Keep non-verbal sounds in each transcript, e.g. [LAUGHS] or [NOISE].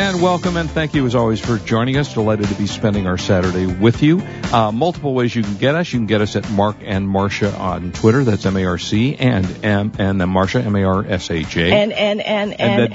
And welcome and thank you as always for joining us. Delighted to be spending our Saturday with you. Uh, multiple ways you can get us. You can get us at Mark and Marsha on Twitter. That's M-A-R-C and M and then Marsha, M-A-R-S-H-A. And, and, and, and, and,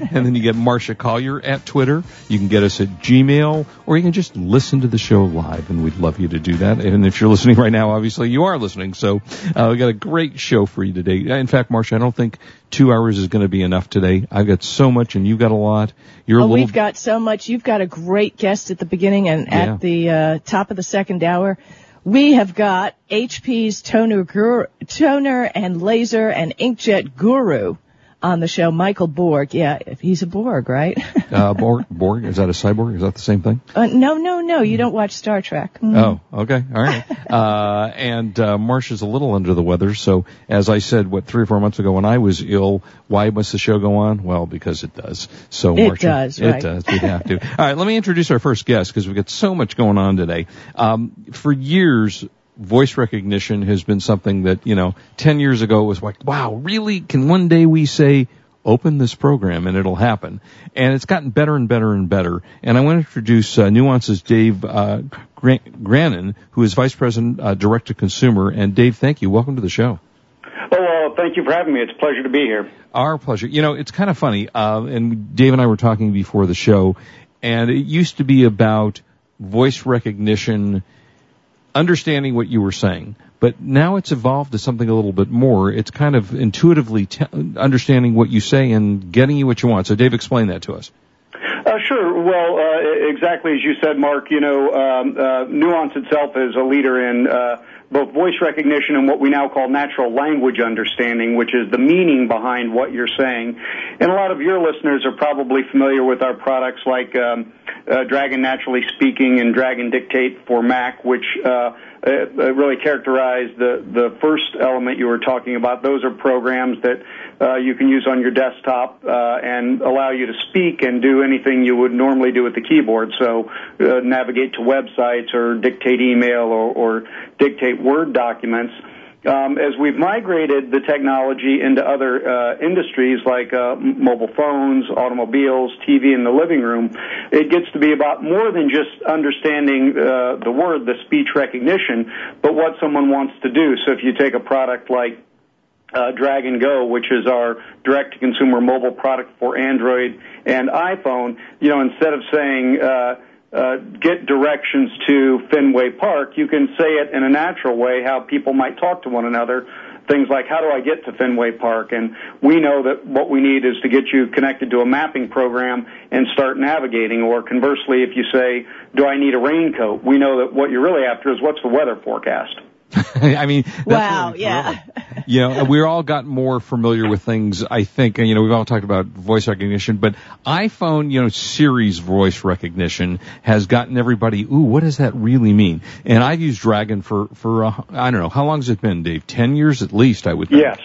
[LAUGHS] and then you get Marsha Collier at Twitter. You can get us at Gmail or you can just listen to the show live and we'd love you to do that. And if you're listening right now, obviously you are listening. So uh, we got a great show for you today. In fact, Marsha, I don't think two hours is going to be enough today. I've got so much, and you've got a lot. You're oh, little... we've got so much. You've got a great guest at the beginning and Yeah. at the uh, top of the second hour. We have got HP's toner, guru, toner and laser and inkjet guru on the show, Michael Borg. Yeah, he's a Borg, right? [LAUGHS] uh, Borg, Borg, is that a cyborg? Is that the same thing? uh, no, no, no. You don't watch Star Trek. Mm. Oh, okay. All right. [LAUGHS] uh, and, uh, is a little under the weather. So as I said, what, three or four months ago when I was ill, why must the show go on? Well, because it does. So It Marsha, does, It does. We have to. All right. Let me introduce our first guest because we've got so much going on today. Um, for years, voice recognition has been something that, you know, 10 years ago was like, wow, really? Can one day we say, open this program and it'll happen. And it's gotten better and better and better. And I want to introduce uh, Nuance's Dave uh, Gran- Grannan, who is Vice President, uh, Direct to Consumer. And Dave, thank you. Welcome to the show. Oh, thank you for having me. It's a pleasure to be here. Our pleasure. You know, it's kind of funny. Uh, and Dave and I were talking before the show, and it used to be about voice recognition, understanding what you were saying. But now it's evolved to something a little bit more. It's kind of intuitively te- understanding what you say and getting you what you want. So Dave, explain that to us. Uh, sure. Well, uh, exactly as you said, Mark, you know, um, uh, Nuance itself is a leader in uh, both voice recognition and what we now call natural language understanding, which is the meaning behind what you're saying. And a lot of your listeners are probably familiar with our products like um, uh, Dragon Naturally Speaking and Dragon Dictate for Mac, which uh, uh, uh, really characterize the the first element you were talking about. Those are programs that uh, you can use on your desktop uh, and allow you to speak and do anything you would normally do with the keyboard. So navigate to websites or dictate email or, or dictate Word documents. Um, as we've migrated the technology into other uh, industries like uh, mobile phones, automobiles, TV in the living room, it gets to be about more than just understanding uh, the word, the speech recognition, but what someone wants to do. So if you take a product like Dragon Go, which is our direct-to-consumer mobile product for Android and iPhone, you know, instead of saying Uh, get directions to Fenway Park, you can say it in a natural way, how people might talk to one another. Things like, how do I get to Fenway Park? And we know that what we need is to get you connected to a mapping program and start navigating. Or conversely, if you say, do I need a raincoat? We know that what you're really after is what's the weather forecast? [LAUGHS] I mean, that's Wow, really yeah. you know, we're all got more familiar with things, I think, and you know, we've all talked about voice recognition, but iPhone, you know, Siri's voice recognition has gotten everybody, ooh, what does that really mean? And I've used Dragon for, for, uh, I don't know, how long has it been, Dave? Ten years at least, I would think. Yes.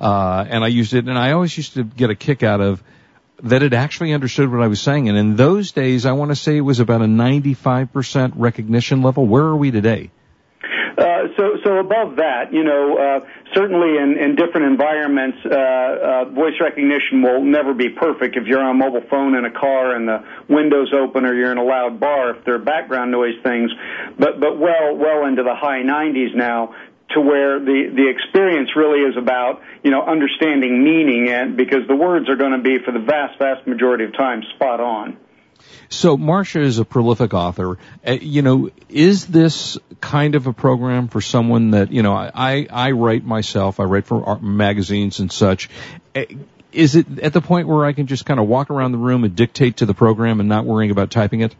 Uh, and I used it, and I always used to get a kick out of that it actually understood what I was saying. And in those days, I want to say it was about a 95% recognition level. Where are we today? So, so above that, you know, uh, certainly in, in different environments, uh, uh, voice recognition will never be perfect. If you're on a mobile phone in a car and the windows open, or you're in a loud bar, if there are background noise things, but but well well into the high 90s now. To where the the experience really is about you know understanding meaning and because the words are going to be for the vast vast majority of time spot on. So Marsha is a prolific author. Uh, you know, is this kind of a program for someone that, you know, I, I write myself, I write for magazines and such. Uh, Is it at the point where I can just kind of walk around the room and dictate to the program and not worrying about typing it?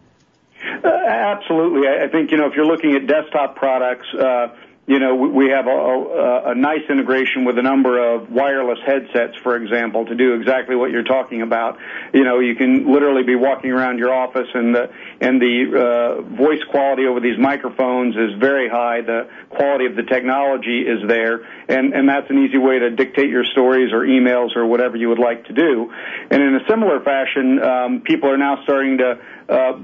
Uh, absolutely. I, I think, you know, if you're looking at desktop products, uh, we have a, nice integration with a number of wireless headsets, for example, to do exactly what you're talking about. You know, you can literally be walking around your office and the, and the, uh, voice quality over these microphones is very high. The quality of the technology is there. And, and that's an easy way to dictate your stories or emails or whatever you would like to do. And in a similar fashion, um, people are now starting to,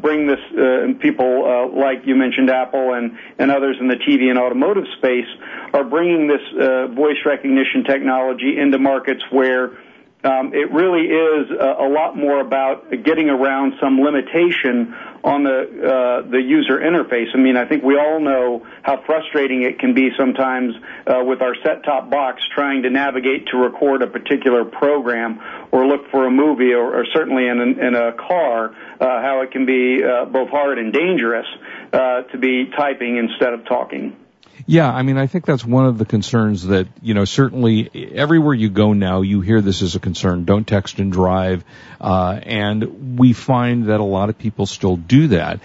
bring this, uh, people uh, like you mentioned Apple and, and others in the TV and automotive space are bringing this uh, voice recognition technology into markets where it really is a, a, lot more about getting around some limitation on the uh, the user interface. I mean, I think we all know how frustrating it can be sometimes uh, with our set-top box trying to navigate to record a particular program or look for a movie, or, certainly in, a, in a car, uh, how it can be uh, both hard and dangerous uh, to be typing instead of talking. Yeah, I mean, I think that's one of the concerns that, you know, certainly everywhere you go now, you hear this as a concern. Don't text and drive. Uh, and we find that a lot of people still do that.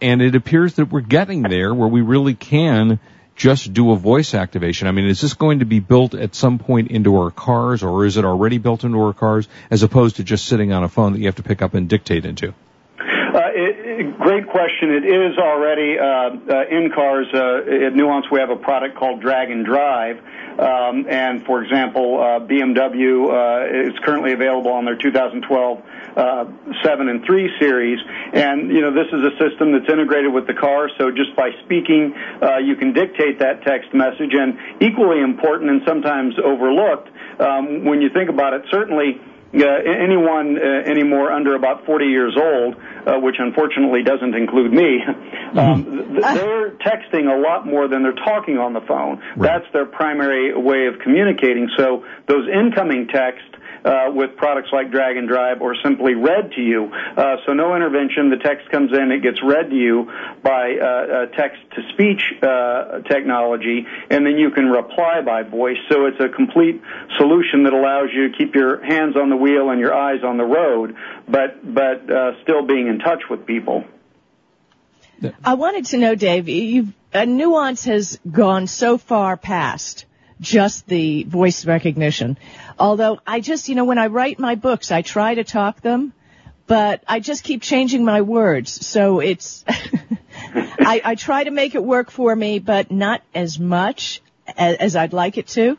And it appears that we're getting there where we really can just do a voice activation. I mean, is this going to be built at some point into our cars or is it already built into our cars as opposed to just sitting on a phone that you have to pick up and dictate into? Uh, great question. It is already uh, uh, in cars. Uh, at Nuance, we have a product called Dragon Drive. Um, and for example, uh, BMW uh, is currently available on their 2012 uh, 7 and 3 series. And, you know, this is a system that's integrated with the car, so just by speaking, uh, you can dictate that text message. And equally important and sometimes overlooked, um, when you think about it, certainly anyone uh, anymore under about 40 years old, uh, which unfortunately doesn't include me, [LAUGHS] um, they're texting a lot more than they're talking on the phone. Right. That's their primary way of communicating. So those incoming texts uh, with products like Dragon Drive or simply read to you. Uh, so no intervention. The text comes in, it gets read to you by uh, text to speech uh, technology, and then you can reply by voice. So it's a complete solution that allows you to keep your hands on the wheel and your eyes on the road, but but uh, still being in touch with people. I wanted to know, Dave, uh, Nuance has gone so far past just the voice recognition. Although I just, you know, when I write my books, I try to talk them, but I just keep changing my words. So it's, [LAUGHS] I, I try to make it work for me, but not as much as, as I'd like it to.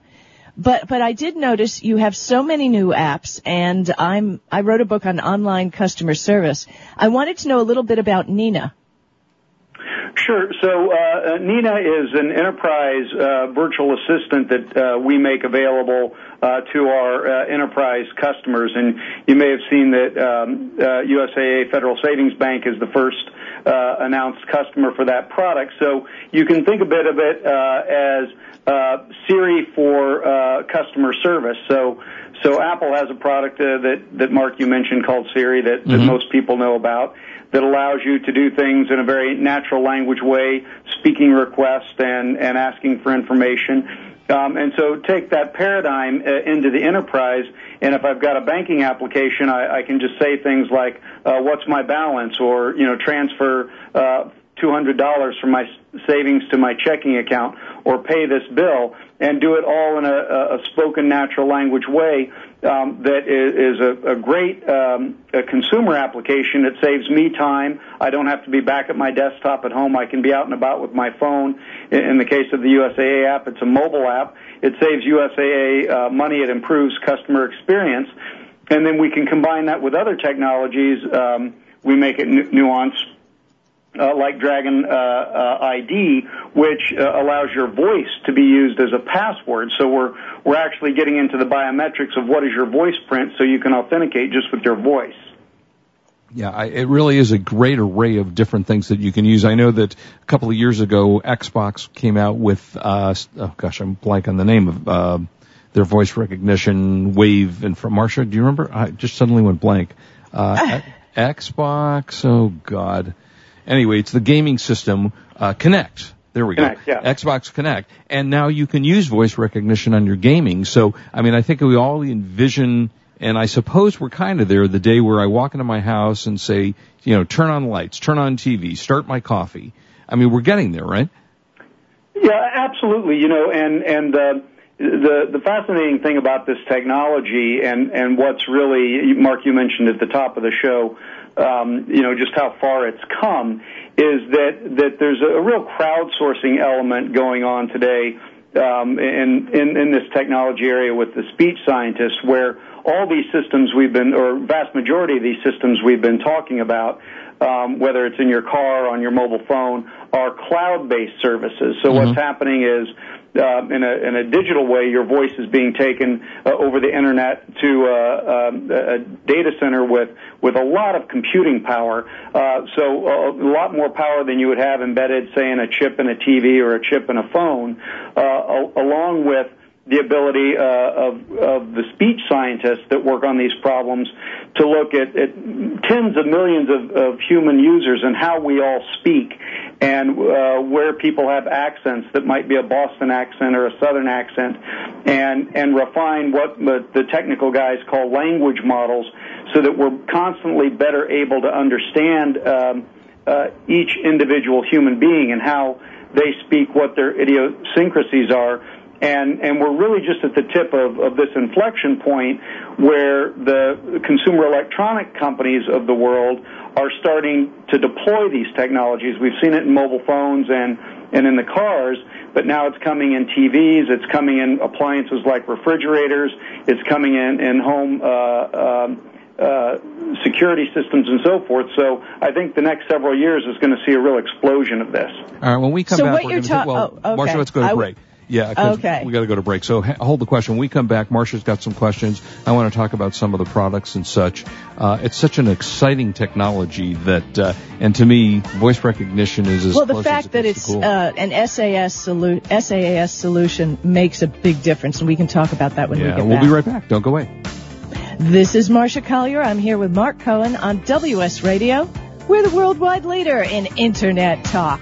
But but I did notice you have so many new apps, and I'm I wrote a book on online customer service. I wanted to know a little bit about Nina. Sure. So uh, Nina is an enterprise uh, virtual assistant that uh, we make available uh, to our uh, enterprise customers, and you may have seen that um, USAA uh, Federal Savings Bank is the first announced customer for that product. So you can think a bit of it as Siri for customer service. So so Apple has a product that that Mark you mentioned called Siri that, mm-hmm. that most people know about that allows you to do things in a very natural language way, speaking requests and, and asking for information. Um, and so take that paradigm uh, into the enterprise, and if I've got a banking application, I, I can just say things like, uh, "What's my balance?" or you know, transfer uh, $200 from my savings to my checking account or pay this bill and do it all in a, a spoken natural language way um, that is, is a, a great um, a consumer application. It saves me time. I don't have to be back at my desktop at home. I can be out and about with my phone. In the case of the USAA app, it's a mobile app. It saves USAA uh, money. It improves customer experience. And then we can combine that with other technologies. Um, we make it nu- nuanced like Dragon uh, uh, ID, which uh, allows your voice to be used as a password. So we're we're actually getting into the biometrics of what is your voice print, so you can authenticate just with your voice. Yeah, I, it really is a great array of different things that you can use. I know that a couple of years ago, Xbox came out with, uh, oh gosh, I'm blank on the name of uh, their voice recognition wave. And from Marsha, do you remember? I just suddenly went blank. Uh, [LAUGHS] Xbox, oh god Anyway, it's the gaming system, uh, Kinect. There we go. Yeah. Xbox Kinect, And now you can use voice recognition on your gaming. So, I mean, I think we all envision, and I suppose we're kind of there the day where I walk into my house and say, you know, turn on lights, turn on TV, start my coffee. I mean, we're getting there, right? Yeah, absolutely. You know, and and uh, the the fascinating thing about this technology and and what's really Mark, you mentioned at the top of the show, just how far it's come, is that that there's a real crowdsourcing element going on today. Um, in, in in this technology area with the speech scientists, where all these systems we've been, or vast majority of these systems we've been talking about, um, whether it's in your car, on your mobile phone, are cloud-based services. So mm-hmm. what's happening is in, a, in a digital way, your voice is being taken uh, over the internet to uh, a data center with with a lot of computing power. Uh, so a, lot more power than you would have embedded, say, in a chip in a TV or a chip in a phone, uh, along with the ability uh, of, of the speech scientists that work on these problems to look at, at tens of millions of, of human users and how we all speak and uh, where people have accents that might be a Boston accent or a Southern accent, and and refine what the technical guys call language models, so that we're constantly better able to understand um, uh, each individual human being and how they speak, what their idiosyncrasies are we're really just at the tip of, of this inflection point where the consumer electronic companies of the world are starting to deploy these technologies. We've seen it in mobile phones and and in the cars, but now it's coming in TVs, it's coming in appliances like refrigerators, it's coming in in home uh, um, uh, security systems and so forth. So I think the next several years is going to see a real explosion of this. All right, when we come so back, what we're you're ta- well, oh, okay. Marsha, let's go to break. Yeah, okay. we got to go to break. So hold the question. When we come back, Marsha's got some questions. I want to talk about some of the products and such. Uh, it's such an exciting technology that, uh, and to me, voice recognition is as well. The fact that it's cool. uh, an SAS, solu- SaaS solution makes a big difference, and we can talk about that when yeah, we get we'll back. be right back. Don't go away. This is Marsha Collier. I'm here with Mark Cohen on WS Radio. We're the worldwide leader in Internet talk.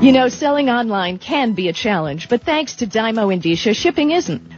You know, selling online can be a challenge, but thanks to Dymo Endicia, shipping isn't.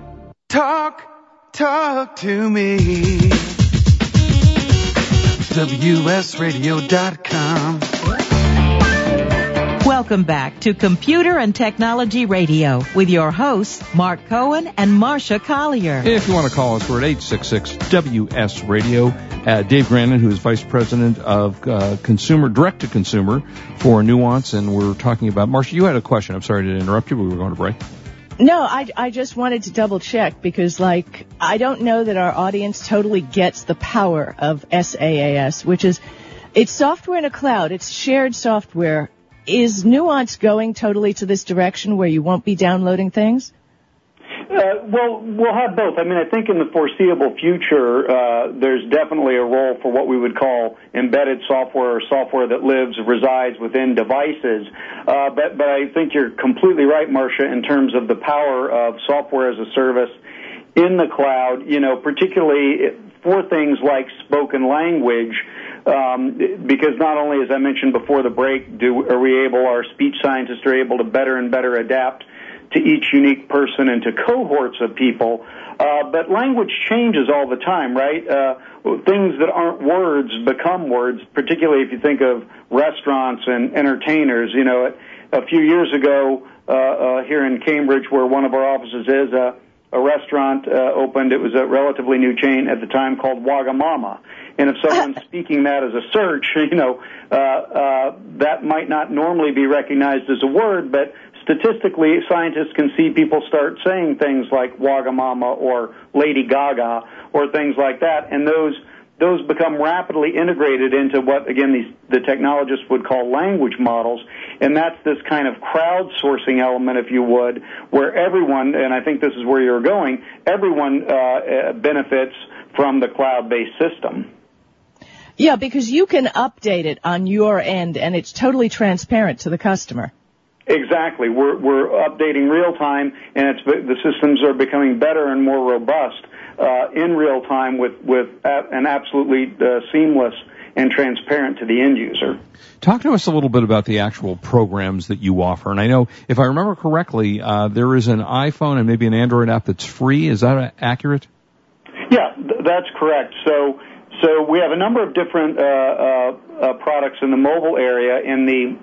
Talk, talk to me. WSRadio.com. Welcome back to Computer and Technology Radio with your hosts, Mark Cohen and Marsha Collier. If you want to call us, we're at 866-WS Radio. Uh, Dave Grannan, who is Vice President of uh, Consumer, Direct to Consumer for Nuance, and we're talking about, Marsha, you had a question. I'm sorry to interrupt you, but we were going to break. No, I, I just wanted to double check because, like, I don't know that our audience totally gets the power of SaaS, which is, it's software in a cloud. It's shared software. Is Nuance going totally to this direction where you won't be downloading things? Uh, well, we'll have both. I mean, I think in the foreseeable future, uh, there's definitely a role for what we would call embedded software or software that lives, resides within devices. Uh, but, but I think you're completely right, Marsha, in terms of the power of software as a service in the cloud, you know, particularly for things like spoken language, um, because not only, as I mentioned before the break, do are we able, our speech scientists are able to better and better adapt to each unique person and to cohorts of people. Uh, but language changes all the time, right? Uh, things that aren't words become words, particularly if you think of restaurants and entertainers. You know, a few years ago, uh, uh, here in Cambridge, where one of our offices is, uh, a restaurant uh, opened. It was a relatively new chain at the time called Wagamama. And if someone's [LAUGHS] speaking that as a search, [LAUGHS] you know, uh, uh, that might not normally be recognized as a word, but statistically, scientists can see people start saying things like Wagamama or Lady Gaga or things like that, and those those become rapidly integrated into what again these the technologists would call language models and that's this kind of crowdsourcing element if you would where everyone and i think this is where you're going everyone uh, benefits from the cloud based system. Yeah because you can update it on your end and it's totally transparent to the customer Exactly. We're, we're updating real time, and it's, the systems are becoming better and more robust uh, in real time with, with an absolutely uh, seamless and transparent to the end user. Talk to us a little bit about the actual programs that you offer. And I know, if I remember correctly, uh, there is an iPhone and maybe an Android app that's free. Is that accurate? Yeah, th- that's correct. So, so we have a number of different uh, uh, uh products in the mobile area. In the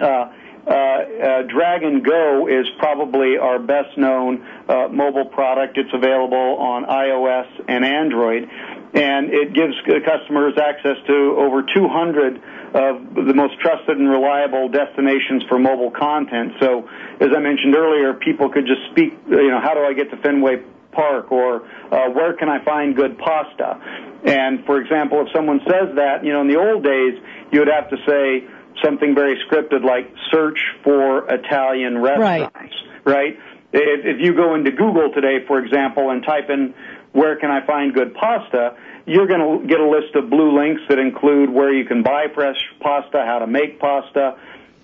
uh, uh, uh, Dragon Go is probably our best known uh, mobile product. It's available on iOS and Android, and it gives customers access to over 200 of the most trusted and reliable destinations for mobile content. So, as I mentioned earlier, people could just speak, you know, how do I get to Fenway Park or uh, where can I find good pasta? And for example, if someone says that, you know, in the old days, you would have to say, something very scripted like search for Italian restaurants, right? right? If, if you go into Google today, for example, and type in where can I find good pasta, you're going to get a list of blue links that include where you can buy fresh pasta, how to make pasta.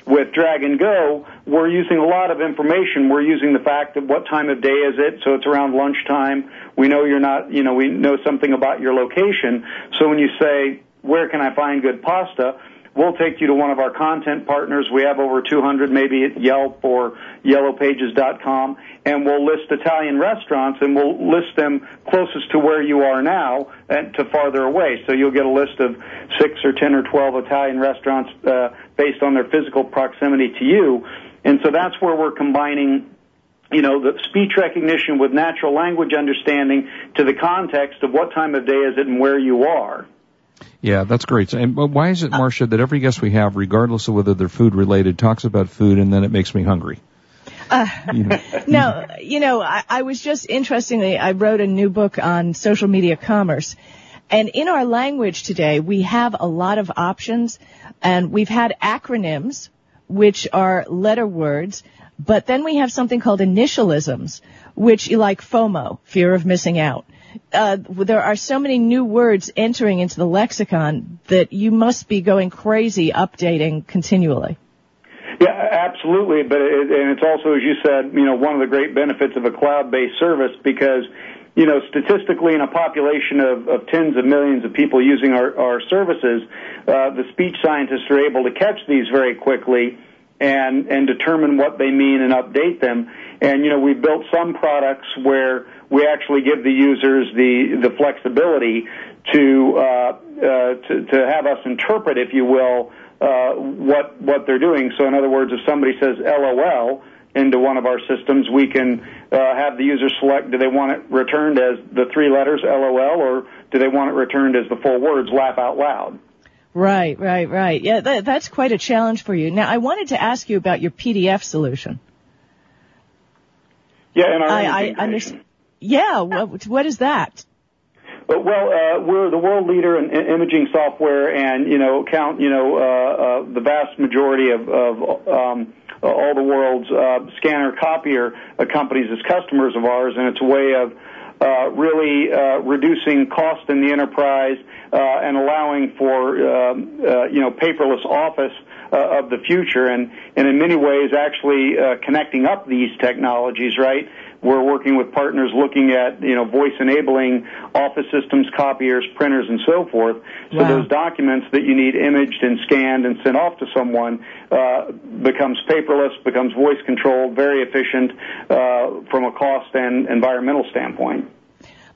With Dragon Go, we're using a lot of information. We're using the fact that what time of day is it, so it's around lunchtime. We know you're not, you know, we know something about your location. So when you say, where can I find good pasta? We'll take you to one of our content partners. We have over 200, maybe at Yelp or YellowPages.com, and we'll list Italian restaurants and we'll list them closest to where you are now and to farther away. So you'll get a list of six or 10 or 12 Italian restaurants uh, based on their physical proximity to you. And so that's where we're combining you know, the speech recognition with natural language understanding to the context of what time of day is it and where you are. Yeah, that's great. And why is it, uh, Marsha, that every guest we have, regardless of whether they're food related, talks about food and then it makes me hungry? Uh, [LAUGHS] no, you know, I, I was just interestingly, I wrote a new book on social media commerce. And in our language today, we have a lot of options and we've had acronyms, which are letter words But then we have something called initialisms, which like FOMO, fear of missing out. Uh, there are so many new words entering into the lexicon that you must be going crazy updating continually. Yeah, absolutely. But it, and it's also, as you said, you know, one of the great benefits of a cloud-based service because, you know, statistically in a population of, of tens of millions of people using our, our services, uh, the speech scientists are able to catch these very quickly and and determine what they mean and update them. And you know, we built some products where we actually give the users the the flexibility to uh, uh, to, to have us interpret, if you will, uh, what what they're doing. So, in other words, if somebody says LOL into one of our systems, we can uh, have the user select: do they want it returned as the three letters LOL, or do they want it returned as the full words laugh out loud? Right, right, right. Yeah, that, that's quite a challenge for you. Now, I wanted to ask you about your PDF solution. Yeah, and our I, I understand. Yeah, what, what is that? Well, uh, we're the world leader in imaging software, and you know, count you know uh, uh, the vast majority of, of um, all the world's uh, scanner copier uh, companies as customers of ours, and it's a way of uh, really uh, reducing cost in the enterprise uh, and allowing for um, uh, you know paperless office uh, of the future, and and in many ways actually uh, connecting up these technologies, right? We're working with partners looking at, you know, voice enabling office systems, copiers, printers, and so forth. So Wow. those documents that you need imaged and scanned and sent off to someone uh, becomes paperless, becomes voice controlled, very efficient uh, from a cost and environmental standpoint.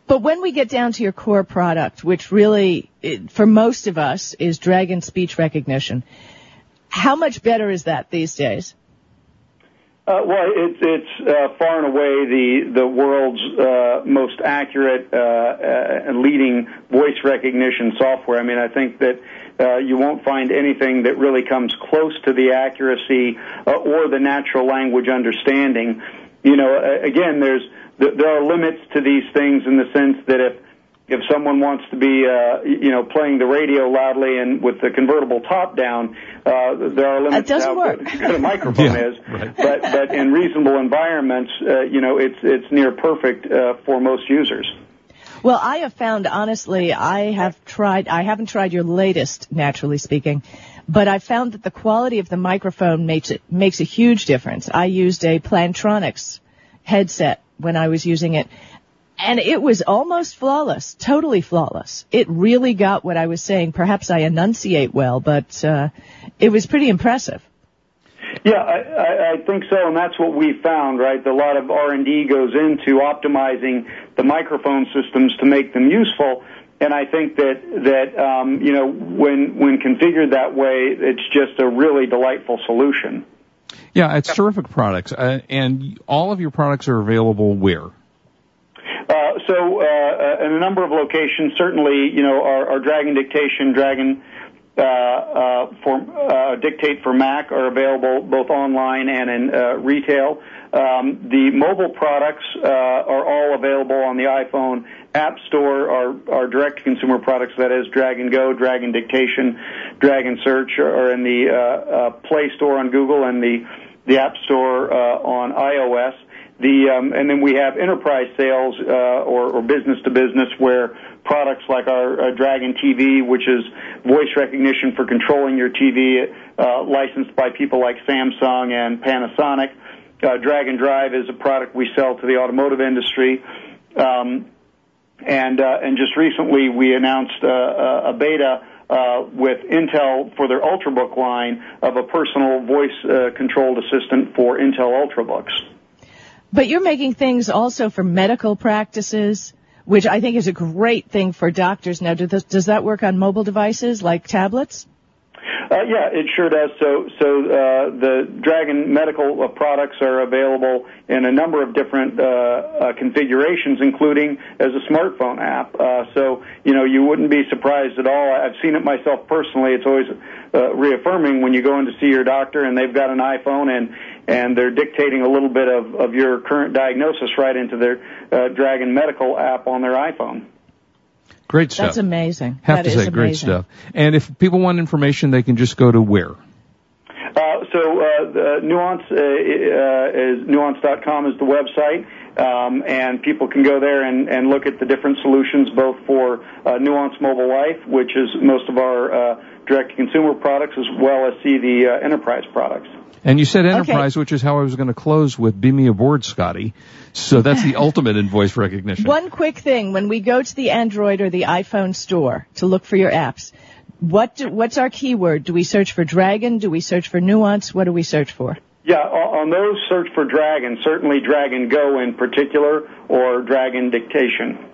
But when we get down to your core product, which really, for most of us, is Dragon speech recognition, how much better is that these days? Uh, well, it's it's uh, far and away the the world's uh, most accurate uh, uh, and leading voice recognition software. I mean, I think that uh, you won't find anything that really comes close to the accuracy or the natural language understanding. You know, again, there's there are limits to these things in the sense that if if someone wants to be, uh, you know, playing the radio loudly and with the convertible top down, uh, there are limits to how work. good, [LAUGHS] good a microphone Yeah, is. right. But but in reasonable environments, uh, you know, it's it's near perfect uh, for most users. Well, I have found, honestly, I have tried, I haven't tried your latest, naturally speaking, but I found that the quality of the microphone makes it, makes a huge difference. I used a Plantronics headset when I was using it, and it was almost flawless, totally flawless. It really got what I was saying. Perhaps I enunciate well, but, uh, it was pretty impressive. Yeah, I, I, I think so, and that's what we found. Right, a lot of R and D goes into optimizing the microphone systems to make them useful. And I think that that um, you know when when configured that way, it's just a really delightful solution. Yeah, it's terrific products, uh, and all of your products are available where? Uh, so, uh, in a number of locations, certainly, you know, our, Dragon Dictation, Dragon uh, uh, for uh, Dictate for Mac are available both online and in uh, retail. Um, the mobile products uh, are all available on the iPhone App Store. Our, our direct-to-consumer products, that is Dragon Go, Dragon Dictation, Dragon Search, are in the uh, uh, Play Store on Google and the the App Store uh, on iOS. The um, and then we have enterprise sales uh, or, or business to business where products like our uh, Dragon TV, which is voice recognition for controlling your TV, uh, licensed by people like Samsung and Panasonic. Uh, Dragon Drive is a product we sell to the automotive industry. Um, and uh, and just recently we announced a beta uh, with Intel for their UltraBook line of a personal voice uh, controlled assistant for Intel UltraBooks. But you're making things also for medical practices, which I think is a great thing for doctors. Now, do this, does that work on mobile devices like tablets? Uh, yeah, it sure does. So, so uh, the Dragon medical uh, products are available in a number of different uh, uh, configurations, including as a smartphone app. Uh, so, you know, you wouldn't be surprised at all. I've seen it myself personally. It's always reaffirming when you go in to see your doctor and they've got an iPhone and and they're dictating a little bit of, of your current diagnosis right into their uh, Dragon medical app on their iPhone. Great stuff. That's amazing. Have That to is say, great stuff. And if people want information, they can just go to where? Uh, so uh, the Nuance uh, uh, is nuance.com is the website. Um, and people can go there and, and look at the different solutions, both for uh, Nuance Mobile Life, which is most of our uh, direct-to-consumer products, as well as see the uh, enterprise products. And you said enterprise, okay. which is how I was going to close with "Beam me aboard, Scotty." So that's the [LAUGHS] ultimate in voice recognition. One quick thing: when we go to the Android or the iPhone store to look for your apps, what do, what's our keyword? Do we search for Dragon? Do we search for Nuance? What do we search for? Yeah, on those, search for Dragon. Certainly Dragon Go in particular, or Dragon Dictation.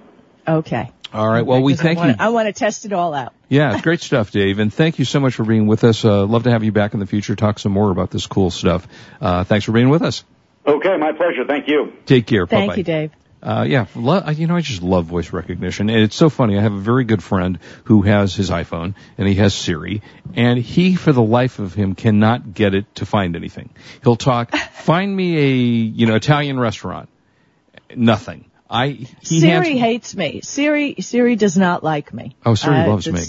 Okay. All right. Well, we thank I wanna, you. I want to test it all out. Yeah, great stuff, Dave. And thank you so much for being with us. Uh, love to have you back in the future. Talk some more about this cool stuff. Uh, thanks for being with us. Okay, my pleasure. Thank you. Take care. Thank Bye-bye. you, Dave. Uh, yeah, lo- you know, I just love voice recognition. And it's so funny. I have a very good friend who has his iPhone and he has Siri and he, for the life of him, cannot get it to find anything. He'll talk, find me a, you know, Italian restaurant. Nothing. I, Siri hates me. Siri, Siri does not like me. Oh, Siri uh, loves me.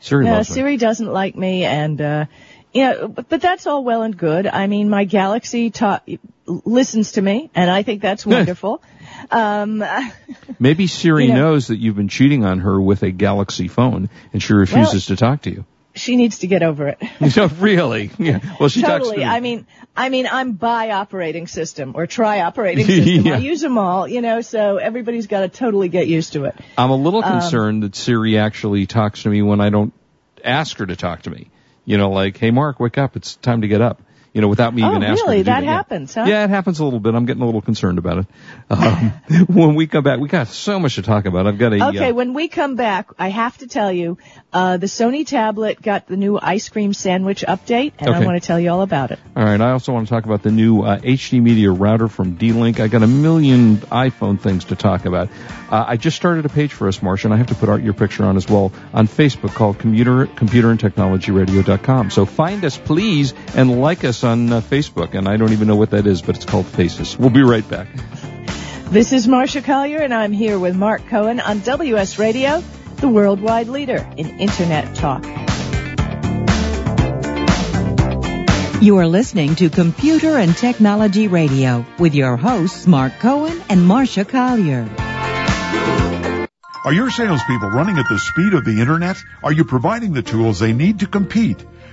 Siri no, loves Siri me. doesn't like me and, uh, you know, but, but that's all well and good. I mean, my Galaxy ta- listens to me and I think that's wonderful. Um, [LAUGHS] Maybe Siri you know, knows that you've been cheating on her with a Galaxy phone, and she refuses well, to talk to you. She needs to get over it. [LAUGHS] no, really? Yeah. Well, she totally. talks to me. I mean, I mean, I'm by operating system or try operating [LAUGHS] system. yeah. I use them all, you know. So everybody's got to totally get used to it. I'm a little Um, concerned that Siri actually talks to me when I don't ask her to talk to me. You know, like, hey, Mark, wake up. It's time to get up. You know, without me oh, even asking really? her to do that that. happens, yeah. huh? Yeah, it happens a little bit. I'm getting a little concerned about it. Um, [LAUGHS] when we come back, we got so much to talk about. I've got a. Okay, uh, when we come back, I have to tell you, uh, the Sony tablet got the new ice cream sandwich update, and I want to tell you all about it. All right. I also want to talk about the new uh, HD media router from D-Link. I got a million iPhone things to talk about. Uh, I just started a page for us, Marsha, and I have to put out your picture on as well on Facebook called Computer Computer and Technology Radio.com. So find us, please, and like us on uh, Facebook. And I don't even know what that is, but it's called Faces. We'll be right back. [LAUGHS] This is Marsha Collier, and I'm here with Mark Cohen on WS Radio, the worldwide leader in Internet talk. You are listening to Computer and Technology Radio with your hosts Mark Cohen and Marsha Collier. Are your salespeople running at the speed of the internet? Are you providing the tools they need to compete?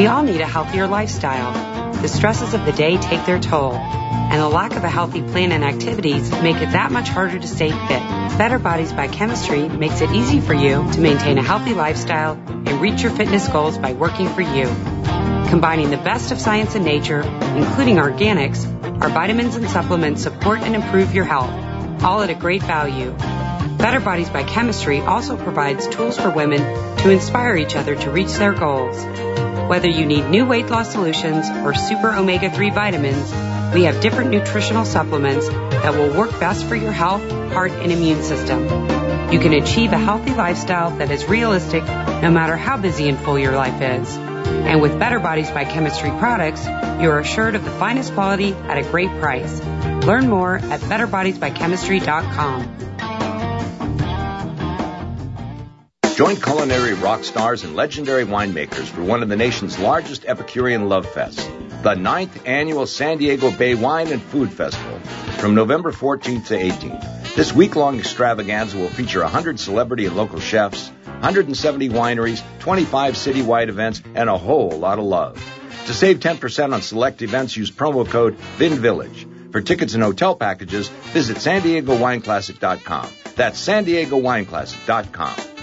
We all need a healthier lifestyle. The stresses of the day take their toll, and the lack of a healthy plan and activities make it that much harder to stay fit. Better Bodies by Chemistry makes it easy for you to maintain a healthy lifestyle and reach your fitness goals by working for you. Combining the best of science and nature, including organics, our vitamins and supplements support and improve your health, all at a great value. Better Bodies by Chemistry also provides tools for women to inspire each other to reach their goals. Whether you need new weight loss solutions or super omega 3 vitamins, we have different nutritional supplements that will work best for your health, heart, and immune system. You can achieve a healthy lifestyle that is realistic no matter how busy and full your life is. And with Better Bodies by Chemistry products, you are assured of the finest quality at a great price. Learn more at betterbodiesbychemistry.com. Join culinary rock stars and legendary winemakers for one of the nation's largest Epicurean love fests, the ninth annual San Diego Bay Wine and Food Festival, from November 14th to 18th. This week-long extravaganza will feature 100 celebrity and local chefs, 170 wineries, 25 citywide events, and a whole lot of love. To save 10% on select events, use promo code VINVILLAGE. For tickets and hotel packages, visit san diego wineclassic.com. That's san diego wineclassic.com.